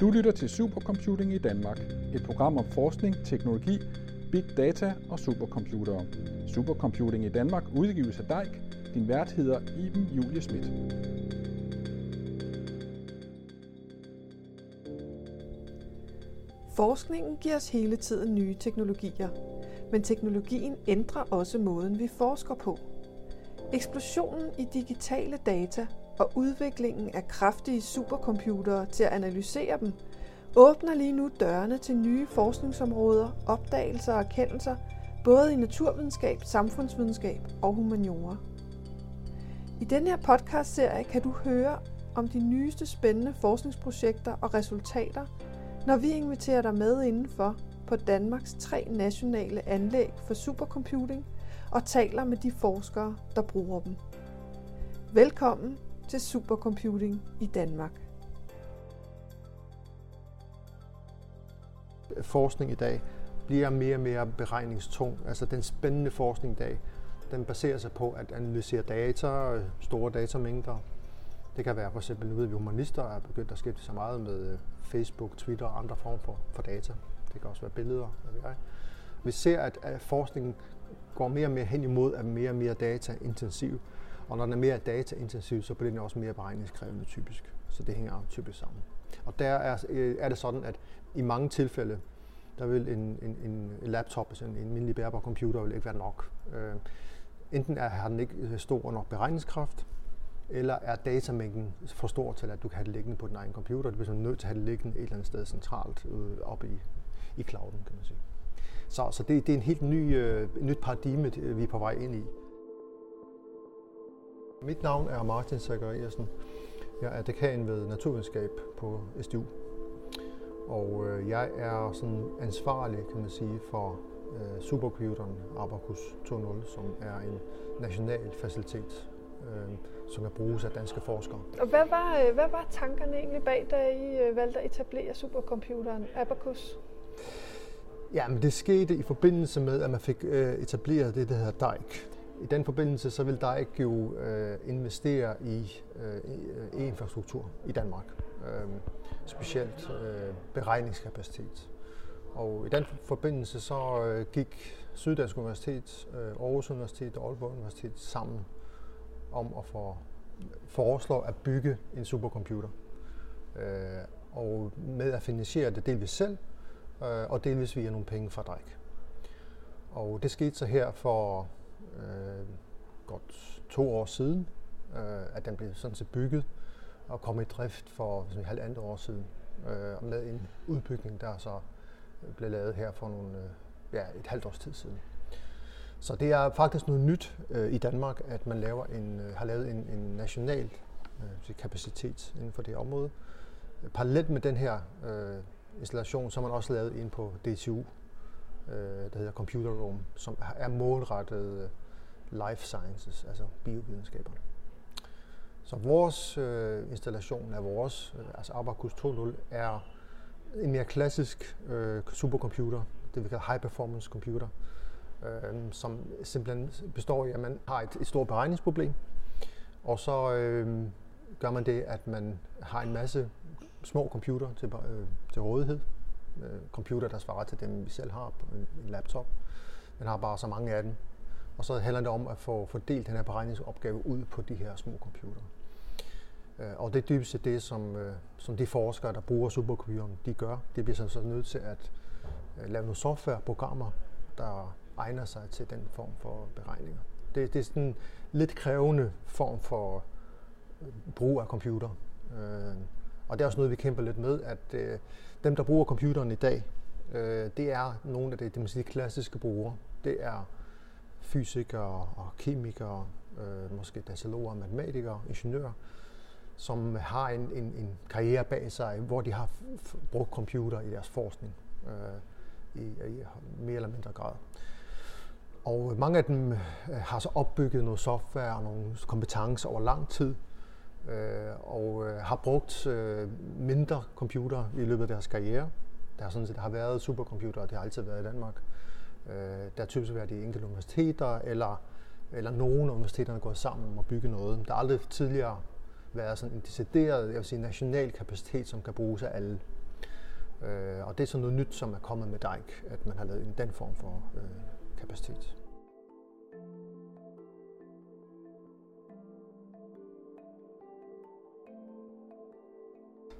Du lytter til Supercomputing i Danmark, et program om forskning, teknologi, big data og supercomputere. Supercomputing i Danmark udgives af DEIK. Din vært hedder Iben Julie Schmidt. Forskningen giver os hele tiden nye teknologier, men teknologien ændrer også måden, vi forsker på. Eksplosionen i digitale data og udviklingen af kraftige supercomputere til at analysere dem, åbner lige nu dørene til nye forskningsområder, opdagelser og erkendelser, både i naturvidenskab, samfundsvidenskab og humaniora. I denne her podcastserie kan du høre om de nyeste spændende forskningsprojekter og resultater, når vi inviterer dig med indenfor på Danmarks tre nationale anlæg for supercomputing og taler med de forskere, der bruger dem. Velkommen til supercomputing i Danmark. Forskning i dag bliver mere og mere beregningstung. Altså den spændende forskning i dag, den baserer sig på at analysere data, store datamængder. Det kan være for eksempel, nu ved vi humanister er begyndt at skifte så meget med øh, Facebook, Twitter og andre former for, for data. Det kan også være billeder. Hvad. Vi ser, at, forskningen går mere og mere hen imod at mere og mere dataintensiv. Og når den er mere dataintensiv, så bliver den også mere beregningskrævende typisk. Så det hænger typisk sammen. Og der er, øh, er det sådan, at i mange tilfælde, der vil en, en, en laptop, altså en, en almindelig bærbar computer, vil ikke være nok. Øh, enten er, har den ikke øh, stor nok beregningskraft, eller er datamængden for stor til, at du kan have det liggende på din egen computer. Du bliver nødt til at have det liggende et eller andet sted centralt øh, oppe i, i clouden, kan man sige. Så, så det, det er en helt ny, øh, nyt paradigme, vi er på vej ind i. Mit navn er Martin Zachariasen. Jeg er dekan ved naturvidenskab på SDU. Og øh, jeg er sådan ansvarlig, kan man sige, for øh, supercomputeren Abacus 2.0, som er en national facilitet, øh, som kan bruges af danske forskere. Og hvad var, hvad var tankerne egentlig bag, da I valgte at etablere supercomputeren Abacus? Ja, men det skete i forbindelse med, at man fik etableret det, der hedder DEIC. I den forbindelse så vil DEIC jo øh, investere i øh, øh infrastruktur i Danmark. Øh, specielt øh, beregningskapacitet. Og i den forbindelse så øh, gik Syddansk Universitet, øh, Aarhus Universitet og Aalborg Universitet sammen om at få, foreslå at bygge en supercomputer. Øh, og med at finansiere det delvis selv, øh, og delvis via nogle penge fra DEIC. Og det skete så her for øh, godt to år siden, øh, at den blev sådan set bygget og kom i drift for sådan halvandet år siden. Øh, med en udbygning, der så blev lavet her for nogle, øh, ja, et halvt års tid siden. Så det er faktisk noget nyt øh, i Danmark, at man laver en, øh, har lavet en, en national øh, kapacitet inden for det område. Parallelt med den her øh, installation, så har man også lavet en på DTU, øh, der hedder Computer Room, som er målrettet øh, life sciences, altså biovidenskaberne. Så vores øh, installation af vores, øh, altså Abacus 2.0, er en mere klassisk øh, supercomputer, det vi kalder high performance computer, øh, som simpelthen består i, at man har et, et stort beregningsproblem, og så øh, gør man det, at man har en masse små computer til, øh, til rådighed. Øh, computer, der svarer til dem, vi selv har på en, en laptop. Man har bare så mange af dem. Og så handler det om at få fordelt den her beregningsopgave ud på de her små computere. Øh, og det er dybest set det, som, øh, som de forskere, der bruger supercomputeren, de gør. De bliver så nødt til at øh, lave nogle softwareprogrammer, der egner sig til den form for beregninger. Det, det er sådan en lidt krævende form for øh, brug af computer. Øh, og det er også noget, vi kæmper lidt med, at øh, dem, der bruger computeren i dag, øh, det er nogle af de, det, siger klassiske brugere. Det er fysikere og kemikere, øh, måske dataloger, matematikere, ingeniører, som har en, en, en karriere bag sig, hvor de har brugt computer i deres forskning øh, i, i mere eller mindre grad. Og mange af dem øh, har så opbygget noget software og nogle kompetencer over lang tid, øh, og øh, har brugt øh, mindre computer i løbet af deres karriere. Der har sådan set har været supercomputere, det har altid været i Danmark. Øh, der har typisk været i enkelte universiteter, eller, eller nogle af universiteterne gået sammen om at bygge noget. Der har aldrig tidligere været sådan en decideret, jeg vil sige, national kapacitet, som kan bruges af alle. Øh, og det er sådan noget nyt, som er kommet med DIKE, at man har lavet en den form for øh, kapacitet.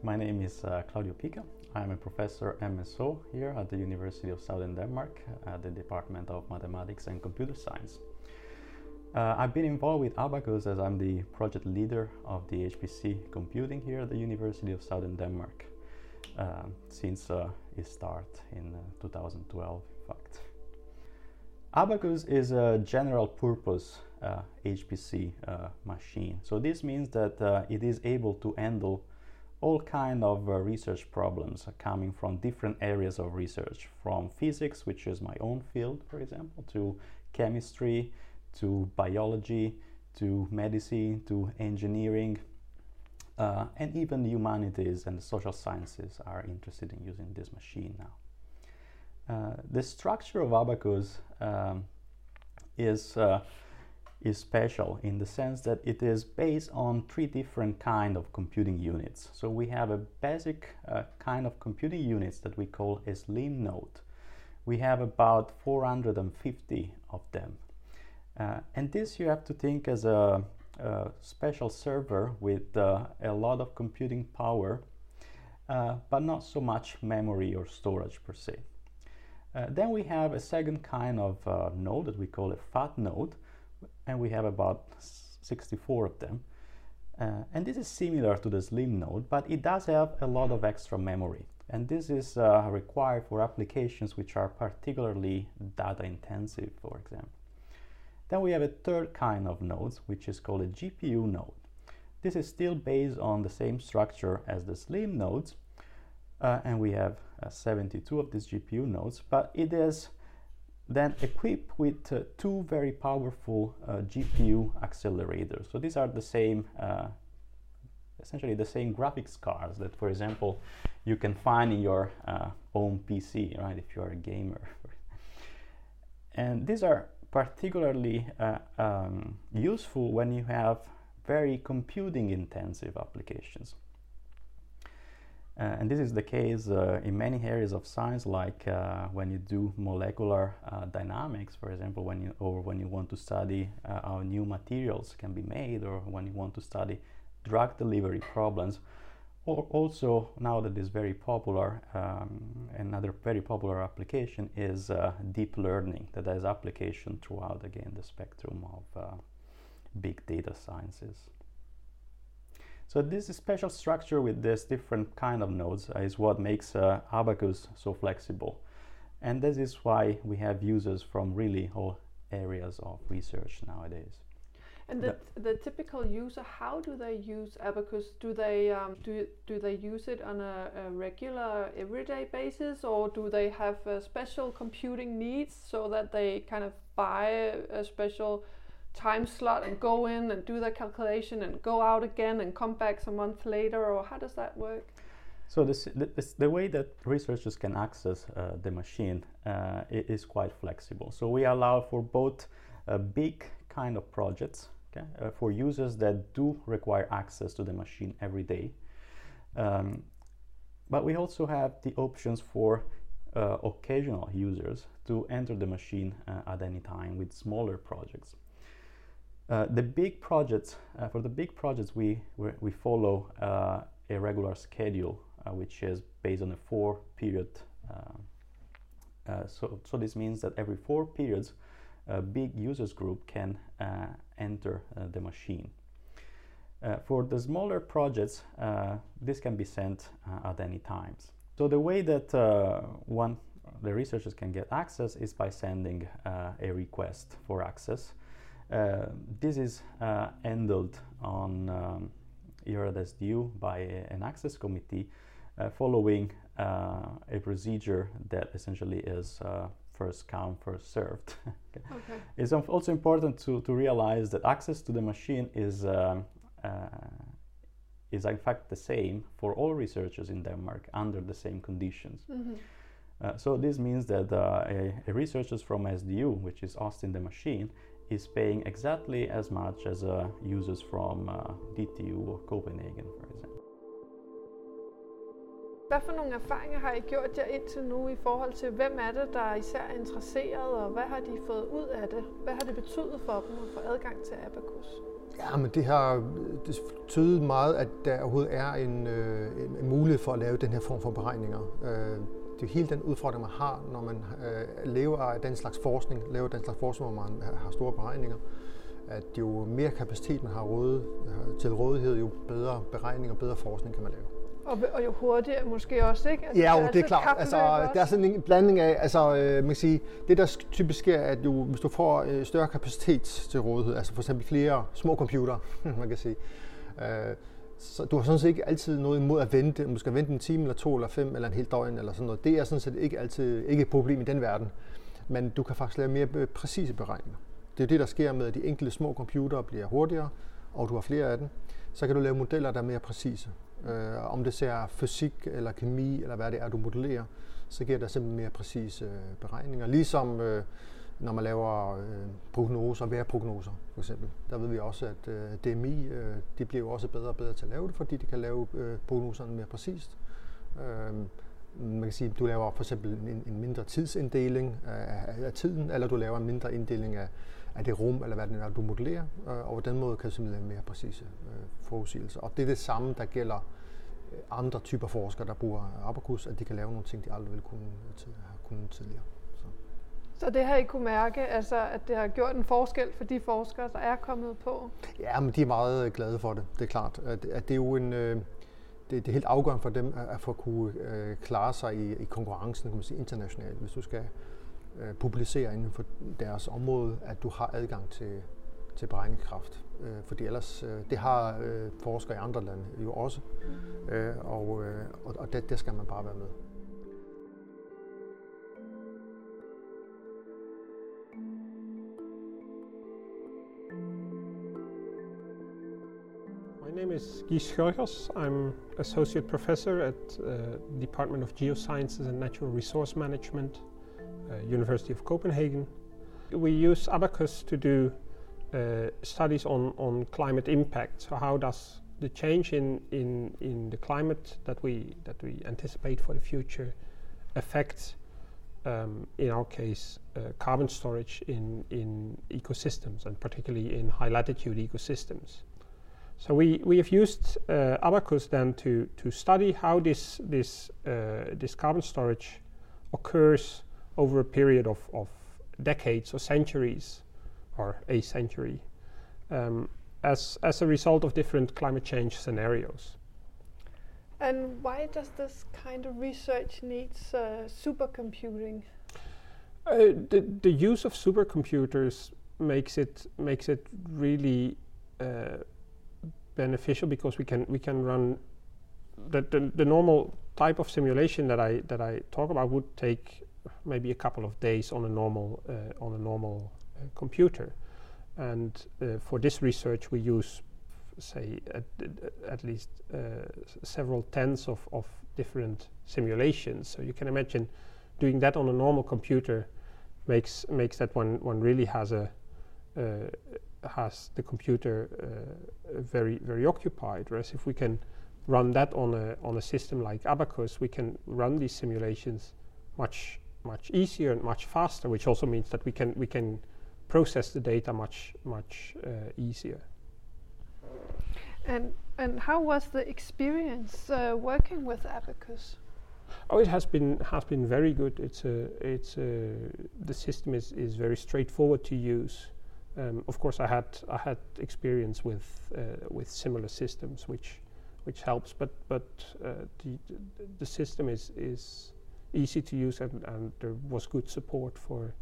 My name is uh, Claudio Pica. I'm a professor MSO here at the University of Southern Denmark at the Department of Mathematics and Computer Science. Uh, I've been involved with Abacus as I'm the project leader of the HPC computing here at the University of Southern Denmark uh, since uh, its start in uh, 2012, in fact. Abacus is a general purpose HPC uh, machine. So this means that it is able to handle all kind of uh, research problems coming from different areas of research, from physics, which is my own field, for example, to chemistry, to biology, to medicine, to engineering, uh, and even humanities and social sciences are interested in using this machine now. Uh, the structure of Abacus um, is uh, is special in the sense that it is based on three different kind of computing units. So we have a basic uh, kind of computing units that we call a slim node. We have about 450 of them. Uh, and this you have to think as a, a special server with uh, a lot of computing power, uh, but not so much memory or storage per se. Uh, then we have a second kind of uh, node that we call a fat node, and we have about 64 of them. Uh, and this is similar to the slim node, but it does have a lot of extra memory. And this is uh, required for applications which are particularly data intensive, for example. Then we have a third kind of nodes, which is called a GPU node. This is still based on the same structure as the slim nodes, uh, and we have uh, 72 of these GPU nodes, but it is then equipped with uh, two very powerful uh, GPU accelerators. So these are the same, uh, essentially the same graphics cards that, for example, you can find in your uh, own PC, right, if you are a gamer. and these are particularly uh, um, useful when you have very computing intensive applications. Uh, and this is the case uh, in many areas of science, like uh, when you do molecular uh, dynamics, for example, when you or when you want to study uh, how new materials can be made, or when you want to study drug delivery problems. Or also now that is very popular, um, another very popular application is uh, deep learning that has application throughout again the spectrum of big data sciences. So this special structure with this different kind of nodes is what makes uh, Abacus so flexible. And this is why we have users from really all areas of research nowadays. And the, the typical user, how do they use Abacus? Do they um, do do they use it on a, a, regular, everyday basis, or do they have uh, special computing needs so that they kind of buy a special time slot and go in and do the calculation and go out again and come back some months later or how does that work? So this, this, the way that researchers can access uh, the machine uh, is quite flexible. So we allow for both uh, big kind of projects okay, uh, for users that do require access to the machine every day. Um, but we also have the options for uh, occasional users to enter the machine at any time with smaller projects uh, the big projects, uh, for the big projects, we, we follow uh, a regular schedule, uh, which is based on a four period. Uh, so, so this means that every four periods, a big users group can enter the machine. for the smaller projects, this can be sent at any times. So the way that one the researchers can get access is by sending a request for access uh, this is uh, handled on um, ERAD-SDU by an access committee uh, following a procedure that essentially is first come, first served. okay. It's also important to, to realize that access to the machine is, um, uh, is in fact the same for all researchers in Denmark under the same conditions. Mm-hmm. Uh, so this means that uh, a, a researchers from SDU, which is hosting the machine, is paying exactly as much as uh, users from uh, DTU or Copenhagen, for example. Hvad for nogle erfaringer har I gjort jer indtil nu i forhold til, hvem er det, der er især interesseret, og hvad har de fået ud af det? Hvad har det betydet for dem at få adgang til Abacus? Ja, men det har det betydet meget, at der overhovedet er en, øh, en mulighed for at lave den her form for beregninger. Øh, det er hele den udfordring, man har, når man øh, lever af den slags forskning, laver den slags forskning, hvor man har store beregninger, at jo mere kapacitet man har råd, til rådighed, jo bedre beregninger og bedre forskning kan man lave. Og, og jo hurtigere måske også, ikke? Altså, ja, jo, det er, er klart. Altså, der er sådan en blanding af, altså, øh, man kan sige, det der typisk sker, at jo, hvis du får øh, større kapacitet til rådighed, altså for eksempel flere små computer, man kan sige, øh, så du har sådan set ikke altid noget imod at vente, måske du skal vente en time eller to eller fem eller en hel døgn eller sådan noget. Det er sådan set ikke altid ikke et problem i den verden. Men du kan faktisk lave mere øh, præcise beregninger. Det er det, der sker med, at de enkelte små computere bliver hurtigere, og du har flere af dem. Så kan du lave modeller, der er mere præcise. Øh, om det ser fysik eller kemi, eller hvad det er, du modellerer, så giver det simpelthen mere præcise øh, beregninger. Ligesom øh, når man laver øh, prognoser, vejrprognoser for eksempel. Der ved vi også, at øh, DMI øh, de bliver jo også bedre og bedre til at lave det, fordi de kan lave øh, prognoserne mere præcist. Øh, man kan sige, at du laver for eksempel en, en mindre tidsinddeling af, af tiden, eller du laver en mindre inddeling af, af det rum, eller hvad det er, du modellerer, øh, og på den måde kan du simpelthen lave mere præcise øh, forudsigelser. Og det er det samme, der gælder øh, andre typer forskere, der bruger Abacus, at de kan lave nogle ting, de aldrig ville kunne, øh, have kunnet tidligere. Så. Det har I kunne mærke, altså, at det har gjort en forskel for de forskere, der er kommet på? Ja, men de er meget øh, glade for det, det er klart. At, at det er jo en... Øh, det, det er helt afgørende for dem at, at få kunne øh, klare sig i, i konkurrencen kan man sige, internationalt. Hvis du skal øh, publicere inden for deres område, at du har adgang til, til beregningskraft. Øh, fordi ellers, øh, det har øh, forskere i andre lande jo også, øh, og, øh, og, og det, det skal man bare være med. Name is Guy Schurgers. I'm associate professor at uh, Department of Geosciences and Natural Resource Management, uh, University of Copenhagen. We use Abacus to do uh, studies on, on climate impact. So how does the change in, in, in the climate that we that we anticipate for the future affect um, in our case, uh, carbon storage in, in ecosystems and particularly in high latitude ecosystems. So we, we have used uh, Abacus then to, to study how this, this, uh, this carbon storage occurs over a period of, of decades or centuries, or a century, um, as, as a result of different climate change scenarios. And why does this kind of research needs uh, supercomputing? Uh, the, the use of supercomputers makes it makes it really uh, beneficial because we can we can run the, the, the normal type of simulation that I that I talk about would take maybe a couple of days on a normal uh, on a normal uh, computer, and uh, for this research we use say at, at least uh, several tens of, of different simulations. So you can imagine doing that on a normal computer makes makes that one one really has a has the computer uh, very very occupied. Whereas if we can run that on a on a system like Abacus, we can run these simulations much much easier and much faster, which also means that we can we can process the data much much uh, easier. And and how was the experience uh, working with Abacus? Oh, it has been has been very good. It's a it's a, the system is is very straightforward to use. Um, of course, I had I had experience with uh, with similar systems, which which helps. But but uh, the, the, system is is easy to use, and, and there was good support for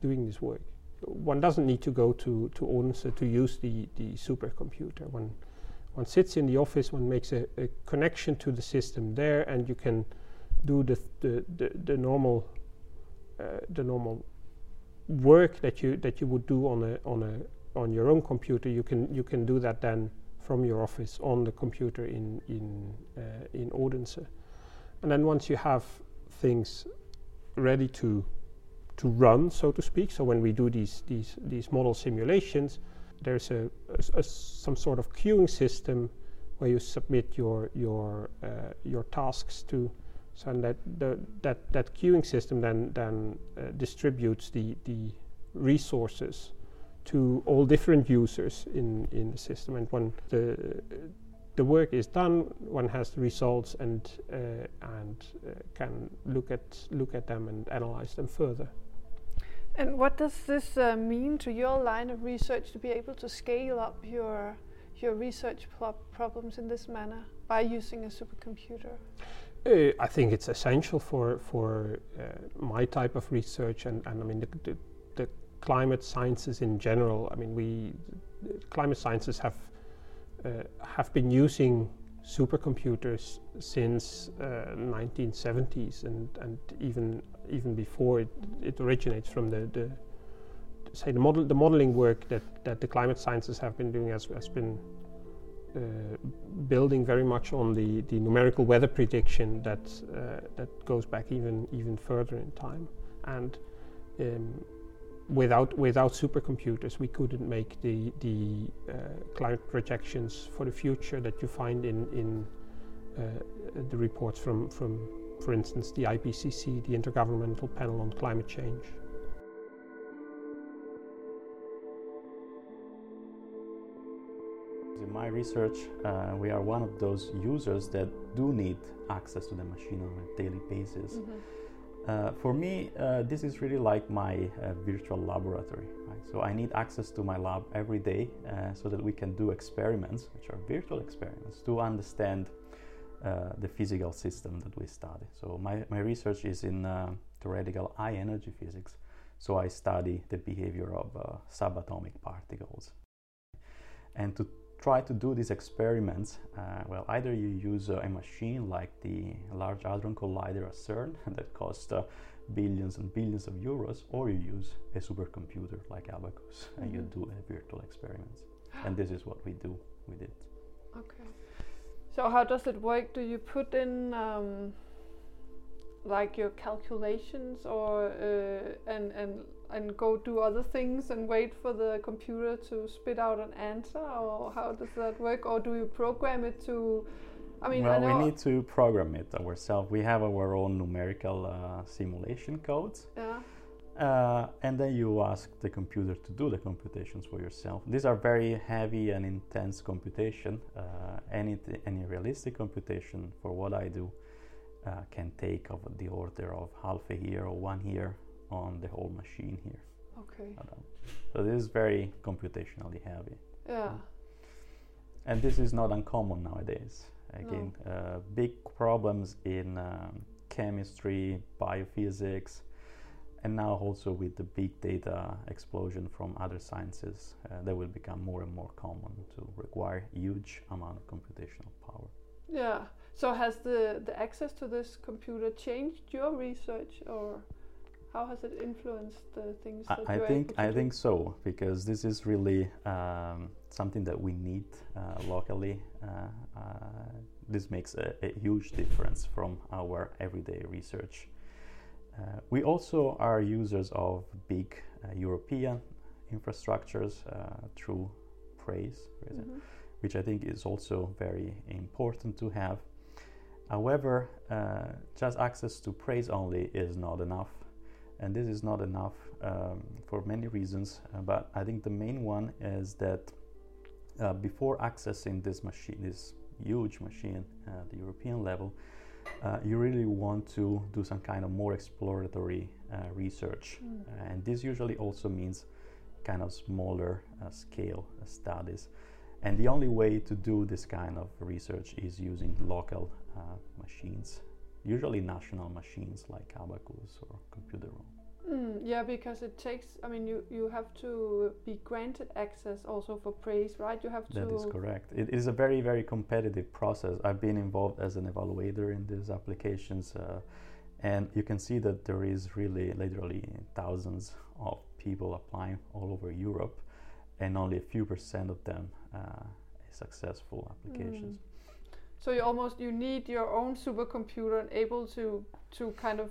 doing this work. One doesn't need to go to to Odense to use the the supercomputer. One one sits in the office, one makes a, a connection to the system there, and you can do the the, the, the normal uh, the normal work that you that you would do on a on a on your own computer. You can you can do that then from your office on the computer in in uh, in Odense, and then once you have things ready to to run, so to speak. So when we do these these these model simulations, there's a, a, a some sort of queuing system where you submit your your uh, your tasks to So and that the, that that queuing system then then uh, distributes the the resources to all different users in in the system, and when the the work is done, one has the results and uh, and uh, can look at look at them and analyze them further. And what does this uh, mean to your line of research to be able to scale up your your research problems in this manner by using a supercomputer? I think it's essential for for uh, my type of research, and, and I mean the, the, the, climate sciences in general. I mean, we climate sciences have uh, have been using supercomputers since 1970s, uh, and and even even before it, it originates from the, the say the model the modeling work that that the climate sciences have been doing has, has been building very much on the, the numerical weather prediction that uh, that goes back even even further in time, and um, without without supercomputers, we couldn't make the the uh, climate projections for the future that you find in in uh, the reports from from, for instance, the IPCC, the Intergovernmental Panel on Climate Change. In my research, uh, we are one of those users that do need access to the machine on a daily basis. Mm-hmm. Uh, for me, uh, this is really like my uh, virtual laboratory. Right? So I need access to my lab every day uh, so that we can do experiments, which are virtual experiments, to understand uh, the physical system that we study. So my, my research is in theoretical high energy physics. So I study the behavior of subatomic particles. And to try to do these experiments, uh, well, either you use uh, a machine like the Large Hadron Collider at CERN that costs uh, billions and billions of euros, or you use a supercomputer like Abacus mm-hmm. and you mm-hmm. do a virtual experiments. and this is what we do with it. Okay. So how does it work? Do you put in um, like your calculations or uh, and and and go do other things and wait for the computer to spit out an answer or how does that work? Or do you program it to I mean well I we need to program it ourselves. We have our own numerical uh, simulation codes. Yeah. Uh, and then you ask the computer to do the computations for yourself. These are very heavy and intense computation. Uh, any, any realistic computation for what I do uh, can take of the order of half a year or one year on the whole machine here. Okay. So this is very computationally heavy. Yeah. And this is not uncommon nowadays. Again, no. uh, big problems in um, chemistry, biophysics, and now also with the big data explosion from other sciences, uh, they will become more and more common to require huge amount of computational power. Yeah. So has the, the access to this computer changed your research or? How has it influenced the things? that I, I think I think so because this is really um, something that we need uh, locally. Uh, uh, this makes a, a, huge difference from our everyday research. Uh, we also are users of big uh, European infrastructures uh, through PRACE, mm-hmm. which I think is also very important to have. However, just access to PRACE only is not enough and this is not enough um, for many reasons uh, but i think the main one is that uh, before accessing this machine this huge machine at the european level uh, you really want to do some kind of more exploratory uh, research mm. and this usually also means kind of smaller uh, scale studies and the only way to do this kind of research is using local uh, machines usually national machines like abacus or Computerome. Mm, yeah, because it takes. I mean, you you have to be granted access also for PRACE, right? You have to. That is correct. It is a very very competitive process. I've been involved as an evaluator in these applications, uh, and you can see that there is really literally thousands of people applying all over Europe, and only a few percent of them uh, successful applications. Mm. So you almost you need your own supercomputer and able to to kind of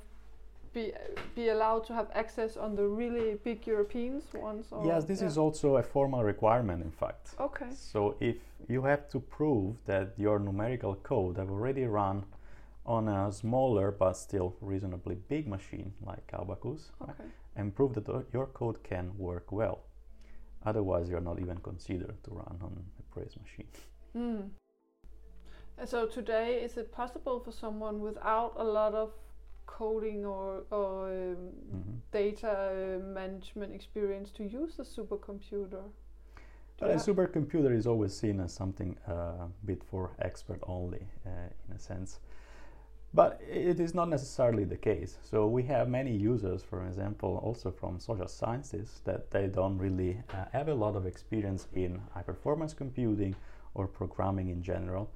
be be allowed to have access on the really big Europeans ones. yes, this yeah. is also a formal requirement, in fact. Okay. So if you have to prove that your numerical code have already run on a smaller but still reasonably big machine like Abacus Okay. and prove that uh, your code can work well. Otherwise, you're not even considered to run on a PRACE machine. Hmm. So today, is it possible for someone without a lot of coding or, or um, Mhm. data uh, management experience to use the supercomputer? But a supercomputer is always seen as something uh, bit for expert only, uh, in a sense. But it is not necessarily the case. So we have many users, for example, also from social sciences, that they don't really uh, have a lot of experience in high performance computing or programming in general.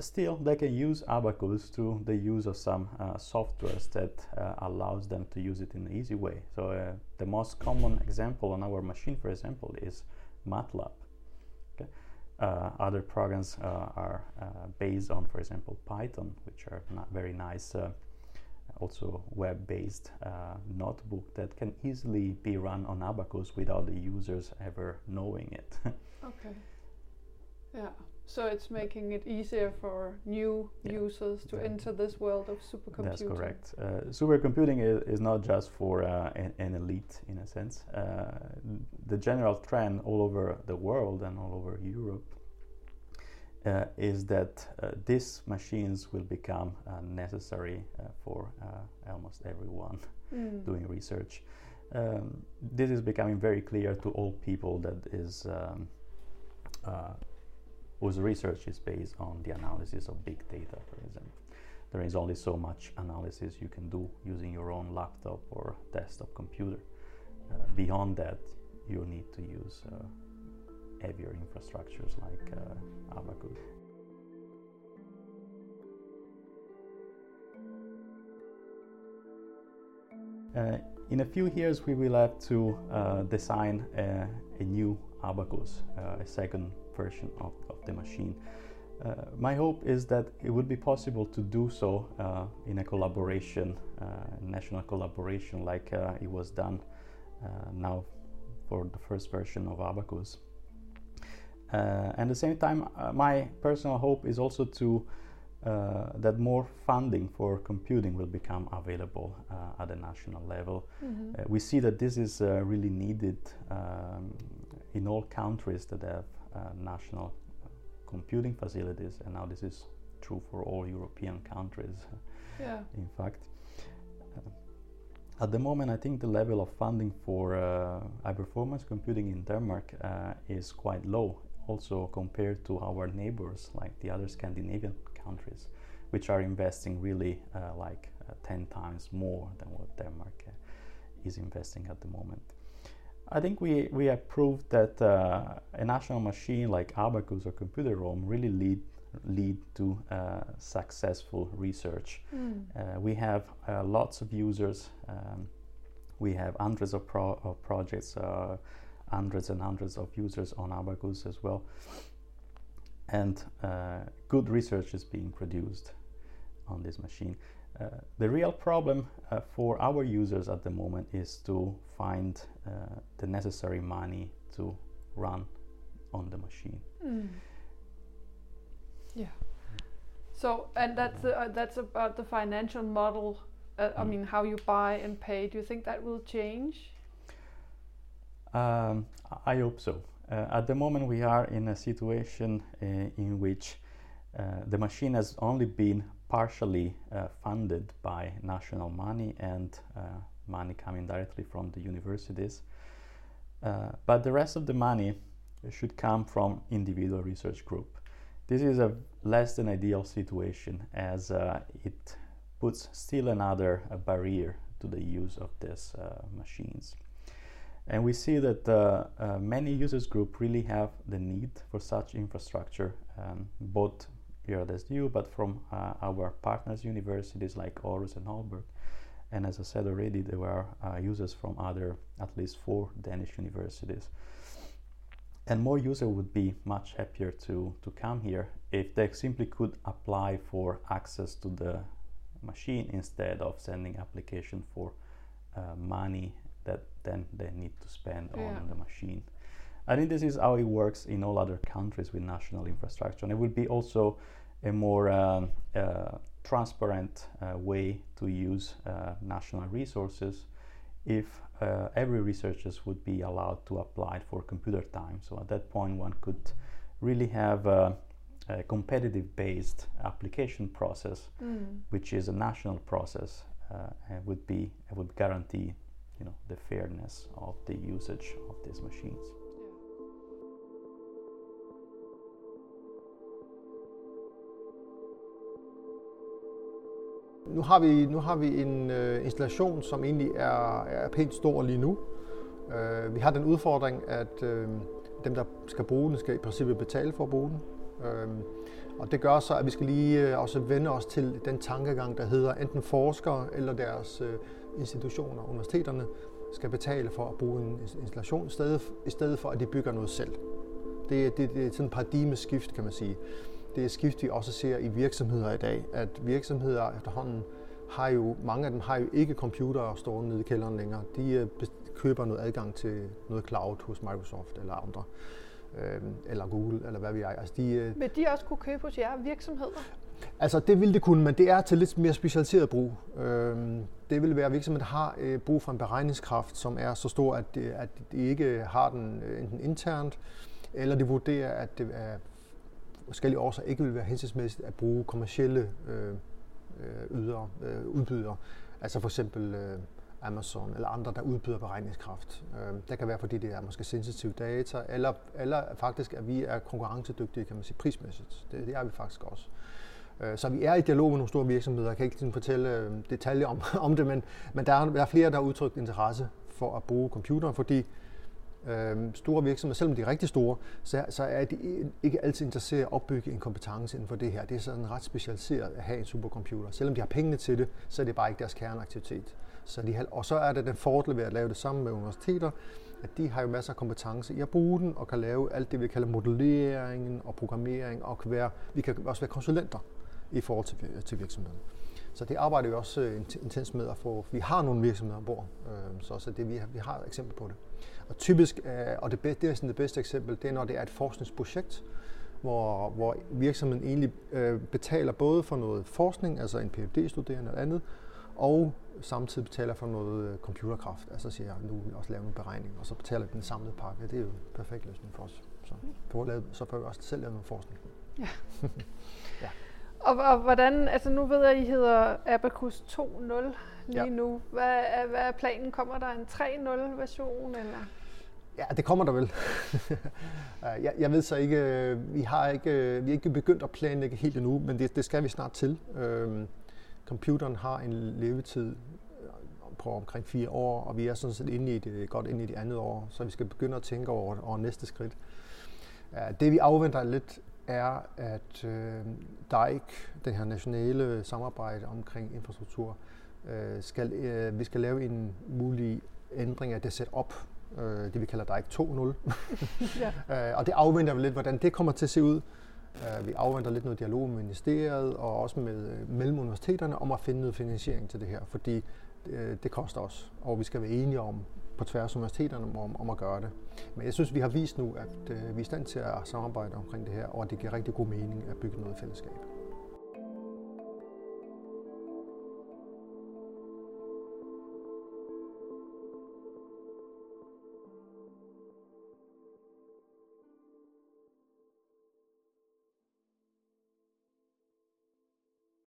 Still, they can use Abacus through the use of some uh, that uh, allows them to use it in an easy way. So uh, the most common example on our machine, for example, is MATLAB. Okay. Uh, other programs uh, are uh, based on, for example, Python, which are not very nice, also web-based notebook that can easily be run on Abacus without the users ever knowing it. Okay. Yeah. So it's making it easier for new Yeah, users to exactly. enter this world of supercomputing. That's correct. Uh, supercomputing is, is not just for uh, an, an elite, in a sense. Uh, the general trend all over the world and all over Europe uh, is that uh, these machines will become uh, necessary uh, for uh, almost everyone Mm. doing research. Um, this is becoming very clear to all people that is um, uh, whose research is based on the analysis of big data, for example. There is only so much analysis you can do using your own laptop or desktop computer. Uh, beyond that, you need to use uh, heavier infrastructures like uh, Abacus. Uh, in a few years, we will have to uh, design a, a new Abacus, uh, a second version of, of the machine. Uh, my hope is that it would be possible to do so uh, in a collaboration, uh, national collaboration, like uh, it was done uh, now for the first version of Abacus. Uh, and at the same time, my personal hope is also to uh, that more funding for computing will become available at the national level. Mhm. Uh, we see that this is uh, really needed um, in all countries that have national computing facilities, and now this is true for all European countries, Yeah. in fact. Uh, at the moment, I think the level of funding for uh, high performance computing in Denmark uh, is quite low, also compared to our neighbors, like the other Scandinavian countries, which are investing really uh, like uh, 10 times more than what Denmark uh, is investing at the moment. I think we, we have proved that uh, a national machine like Abacus or Computerome really lead lead to uh, successful research. Mm. Uh, we have uh, lots of users. Um, we have hundreds of, pro- of projects, uh, hundreds and hundreds of users on Abacus as well. And uh, good research is being produced on this machine. Uh, the real problem uh, for our users at the moment is to find uh, the necessary money to run on the machine. Mm. Yeah. So, and that's uh, that's about the financial model. Uh, I Mm. mean, how you buy and pay. Do you think that will change? Um, I hope so. Uh, at the moment, we are in a situation uh, in which uh, the machine has only been partially uh, funded by national money and uh, money coming directly from the universities. Uh, but the rest of the money should come from individual research group. This is a less than ideal situation as it puts still another barrier to the use of these machines. And we see that uh, uh, many users group really have the need for such infrastructure, um, both here at SDU, but from uh, our partners universities like Aarhus and Aalborg. And as I said already, there were uh, users from other, at least four Danish universities. And more users would be much happier to, to come here if they simply could apply for access to the machine instead of sending application for uh, money that then they need to spend Yeah. on the machine. I think this is how it works in all other countries with national infrastructure, and it would be also a more uh, uh, transparent uh, way to use uh, national resources if uh, every researchers would be allowed to apply for computer time. So at that point, one could really have a, a competitive based application process, mm. which is a national process, and would be would guarantee you know the fairness of the usage of these machines. Nu har vi, nu har vi en øh, installation, som egentlig er, er pænt stor lige nu. Øh, vi har den udfordring, at øh, dem, der skal bruge den, skal i princippet betale for at bruge den. Øh, og det gør så, at vi skal lige øh, også vende os til den tankegang, der hedder enten forskere eller deres øh, institutioner, universiteterne, skal betale for at bruge en installation, i stedet, i stedet for at de bygger noget selv. Det, det, det er sådan et paradigmeskift, kan man sige det er skift, vi også ser i virksomheder i dag, at virksomheder efterhånden har jo, mange af dem har jo ikke computere stående nede i kælderen længere. De øh, køber noget adgang til noget cloud hos Microsoft eller andre, øh, eller Google, eller hvad vi er. Altså de, øh, Vil de også kunne købe hos jer virksomheder? Altså det vil det kunne, men det er til lidt mere specialiseret brug. Øh, det vil være virksomheder, der har øh, brug for en beregningskraft, som er så stor, at, det, at de ikke har den øh, enten internt, eller de vurderer, at det er forskellige årsager ikke vil være hensigtsmæssigt at bruge kommercielle øh, øh, yder, øh, udbydere. Altså for eksempel øh, Amazon eller andre, der udbyder beregningskraft. Øh, det kan være, fordi det er måske sensitive data, eller, eller faktisk, at vi er konkurrencedygtige, kan man sige, prismæssigt. Det, det er vi faktisk også. Øh, så vi er i dialog med nogle store virksomheder. Jeg kan ikke fortælle øh, detaljer om, om det, men, men der, er, der er flere, der har udtrykt interesse for at bruge computeren, fordi øh, store virksomheder, selvom de er rigtig store, så, så er de ikke altid interesseret i at opbygge en kompetence inden for det her. Det er sådan ret specialiseret at have en supercomputer. Selvom de har pengene til det, så er det bare ikke deres kerneaktivitet. Så de, og så er det den fordel ved at lave det sammen med universiteter, at de har jo masser af kompetence i at bruge den, og kan lave alt det, vi kalder modelleringen og programmering, og kan være, vi kan også være konsulenter i forhold til, til virksomheden. Så det arbejder vi også øh, intens med at få. Vi har nogle virksomheder ombord, øh, så, så det, vi, har, vi har et eksempel på det. Og typisk, øh, og det, det er sådan det bedste eksempel, det er, når det er et forskningsprojekt, hvor, hvor virksomheden egentlig øh, betaler både for noget forskning, altså en PhD-studerende eller andet, og samtidig betaler for noget øh, computerkraft. Altså siger jeg, nu vil jeg også lave nogle beregninger, og så betaler den samlede pakke. Det er jo en perfekt løsning for os. Så, for lave, så får vi også selv lave noget forskning. Ja. ja. Og, og hvordan, altså nu ved jeg, at I hedder Abacus 2.0 lige ja. nu. Hvad er, hvad er planen? Kommer der en 3.0 version, eller? Ja, det kommer der vel. Øh, jeg, jeg ved så ikke, øh, vi har ikke, øh, vi har ikke begyndt at planlægge helt endnu, men det, det skal vi snart til. Øhm, computeren har en levetid på omkring fire år, og vi er sådan set inde i det, godt inde i det andet år, så vi skal begynde at tænke over, over næste skridt. Det vi afventer lidt er, at øh, DIKE, den her nationale samarbejde omkring infrastruktur, øh, skal, øh, vi skal lave en mulig ændring af det setup, øh, det vi kalder DIKE 2.0. ja. øh, og det afventer vi lidt, hvordan det kommer til at se ud. Uh, vi afventer lidt noget dialog med ministeriet og også med uh, mellem universiteterne om at finde noget finansiering til det her, fordi uh, det koster os, og vi skal være enige om på tværs af universiteterne om, om at gøre det. Men jeg synes, vi har vist nu, at uh, vi er i stand til at samarbejde omkring det her, og at det giver rigtig god mening at bygge noget fællesskab.